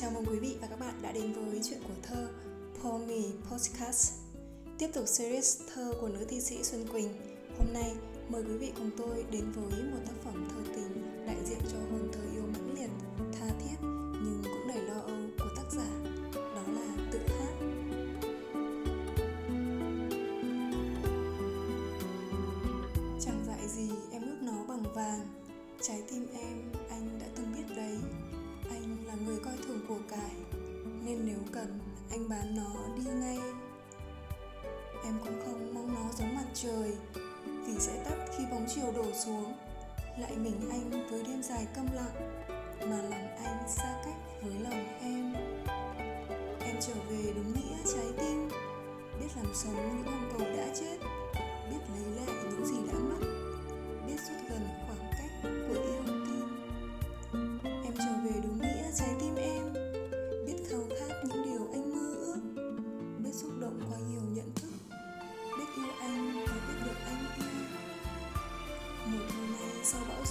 Chào mừng quý vị và các bạn đã đến với chuyện của thơ Pomi Podcast. Tiếp tục series thơ của nữ thi sĩ Xuân Quỳnh. Hôm nay mời quý vị cùng tôi đến với một tác phẩm thơ tình đại diện cho hôn thơ yêu mãnh liệt, tha thiết nhưng cũng đầy lo âu của tác giả. Đó là tự hát Chẳng dại gì em ước nó bằng vàng. Trái tim em anh đã từng biết đấy là người coi thường của cải, Nên nếu cần, anh bán nó đi ngay. Em cũng không mong nó giống mặt trời, Vì sẽ tắt khi bóng chiều đổ xuống. Lại mình anh với đêm dài câm lặng, Mà lòng anh xa cách với lòng em. Em trở về đúng nghĩa trái tim, Biết làm sống những ông cầu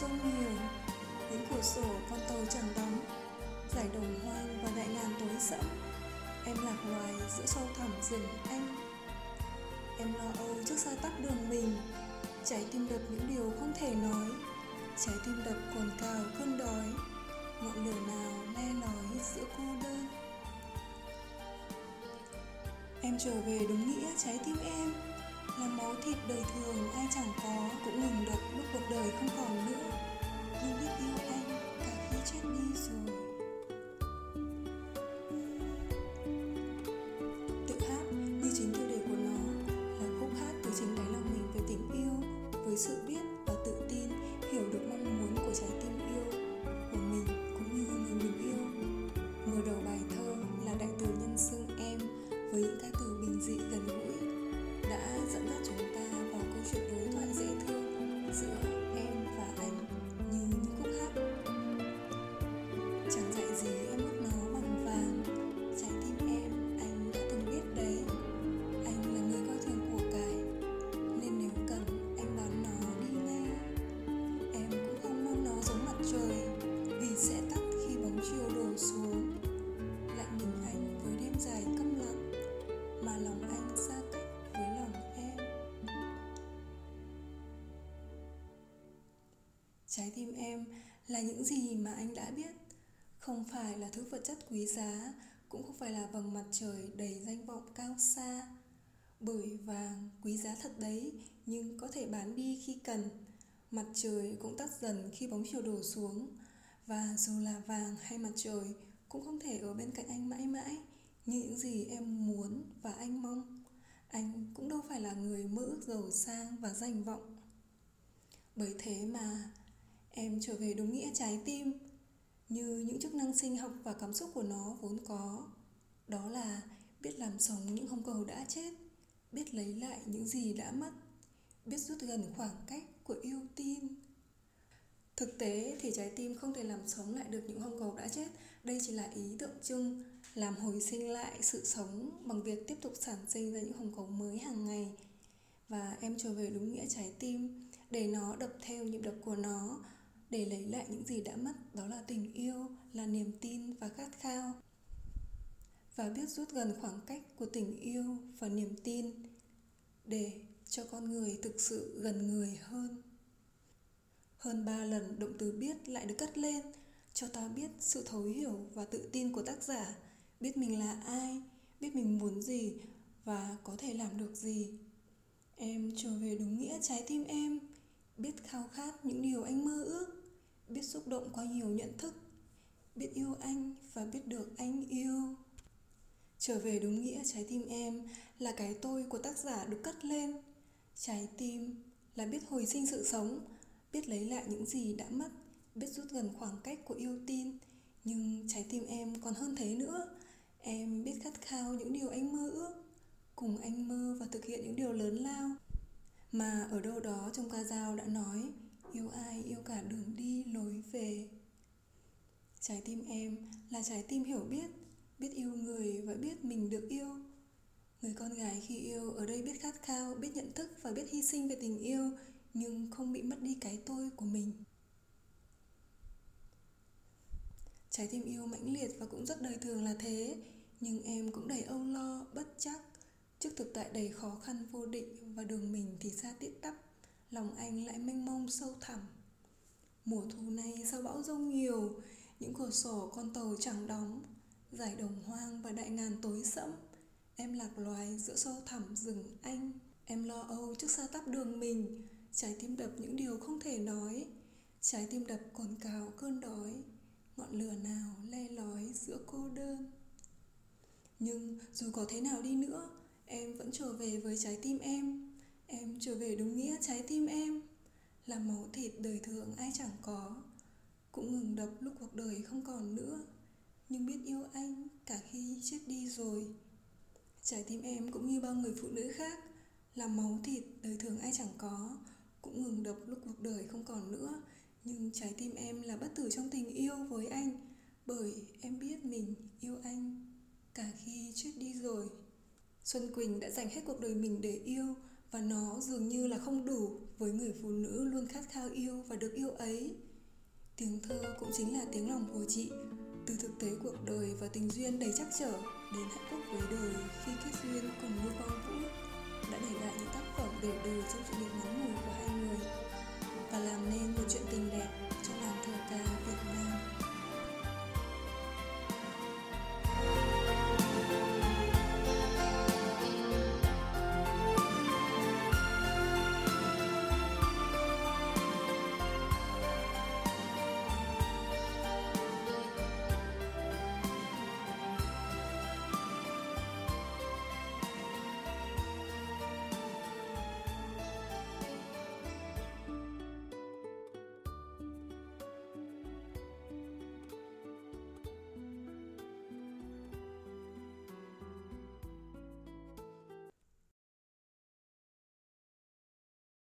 rung nhiều những cửa sổ con tàu chẳng đóng Giải đồng hoang và đại ngàn tối sẫm. Em lạc loài giữa sâu thẳm rừng anh. Em lo âu trước xa tắc đường mình. Trái tim đập những điều không thể nói. Trái tim đập cồn cào cơn đói. Ngọn lửa nào le lói giữa cô đơn? Em trở về đúng nghĩa trái tim em. Là máu thịt đời thường ai chẳng có Cũng ngừng đập lúc cuộc đời không còn nữa. Nhưng biết yêu anh Trái tim em là những gì mà anh đã biết. Không phải là thứ vật chất quý giá, Cũng không phải là vầng mặt trời đầy danh vọng cao xa. Bởi vàng, quý giá thật đấy, Nhưng có thể bán đi khi cần. Mặt trời cũng tắt dần khi bóng chiều đổ xuống. Và dù là vàng hay mặt trời, Cũng không thể ở bên cạnh anh mãi mãi, Như những gì em muốn và anh mong. Anh cũng đâu phải là người mơ ước giàu sang và danh vọng. Bởi thế mà em trở về đúng nghĩa trái tim, như những chức năng sinh học và cảm xúc của nó vốn có. Đó là biết làm sống những hồng cầu đã chết, biết lấy lại những gì đã mất, biết rút gần khoảng cách của yêu tin. Thực tế thì trái tim không thể làm sống lại được những hồng cầu đã chết. Đây chỉ là ý tượng trưng làm hồi sinh lại sự sống bằng việc tiếp tục sản sinh ra những hồng cầu mới hàng ngày. Và em trở về đúng nghĩa trái tim, để nó đập theo nhịp đập của nó để lấy lại những gì đã mất, đó là tình yêu, là niềm tin và khát khao. Và biết rút gần khoảng cách của tình yêu và niềm tin để cho con người thực sự gần người hơn. Hơn ba lần động từ biết lại được cất lên, cho ta biết sự thấu hiểu và tự tin của tác giả, biết mình là ai, biết mình muốn gì và có thể làm được gì. Em trở về đúng nghĩa trái tim em, biết khao khát những điều anh mơ ước biết xúc động qua nhiều nhận thức. Biết yêu anh và biết được anh yêu. Trở về đúng nghĩa trái tim em là cái tôi của tác giả được cất lên. Trái tim là biết hồi sinh sự sống, biết lấy lại những gì đã mất, biết rút gần khoảng cách của yêu tin. Nhưng trái tim em còn hơn thế nữa. Em biết khát khao những điều anh mơ ước, cùng anh mơ và thực hiện những điều lớn lao. Mà ở đâu đó trong ca dao đã nói yêu ai yêu cả đường đi lối về. Trái tim em là trái tim hiểu biết biết yêu người và biết mình được yêu. Người con gái khi yêu ở đây biết khát khao biết nhận thức và biết hy sinh về tình yêu nhưng không bị mất đi cái tôi của mình. Trái tim yêu mãnh liệt và cũng rất đời thường là thế Nhưng em cũng đầy âu lo, bất chắc. Trước thực tại đầy khó khăn vô định Và đường mình thì xa tít tắp. Lòng anh lại mênh mông sâu thẳm. Mùa thu này sao bão rông nhiều, Những cửa sổ con tàu chẳng đóng. Giải đồng hoang và đại ngàn tối sẫm, Em lạc loài giữa sâu thẳm rừng anh. Em lo âu trước xa tắp đường mình, Trái tim đập những điều không thể nói. Trái tim đập còn cào cơn đói, Ngọn lửa nào le lói giữa cô đơn. Nhưng dù có thế nào đi nữa, Em vẫn trở về với trái tim em. Em trở về đúng nghĩa trái tim em. Là máu thịt đời thường ai chẳng có. Cũng ngừng đập lúc cuộc đời không còn nữa. Nhưng biết yêu anh cả khi chết đi rồi. Trái tim em cũng như bao người phụ nữ khác. Là máu thịt đời thường ai chẳng có. Cũng ngừng đập lúc cuộc đời không còn nữa. Nhưng trái tim em là bất tử trong tình yêu với anh. Bởi em biết mình yêu anh Cả khi chết đi rồi. Xuân Quỳnh đã dành hết cuộc đời mình để yêu. Và nó dường như là không đủ Với người phụ nữ luôn khát khao yêu và được yêu ấy Tiếng thơ cũng chính là tiếng lòng của chị, từ thực tế cuộc đời và tình duyên đầy chắc trở đến hạnh phúc với đời khi kết duyên cùng như quang vũ đã để lại những tác phẩm để đời trong sự nghiệp ngắn ngủi của hai người và làm nên một chuyện tình đẹp trong làng thơ ca Việt Nam.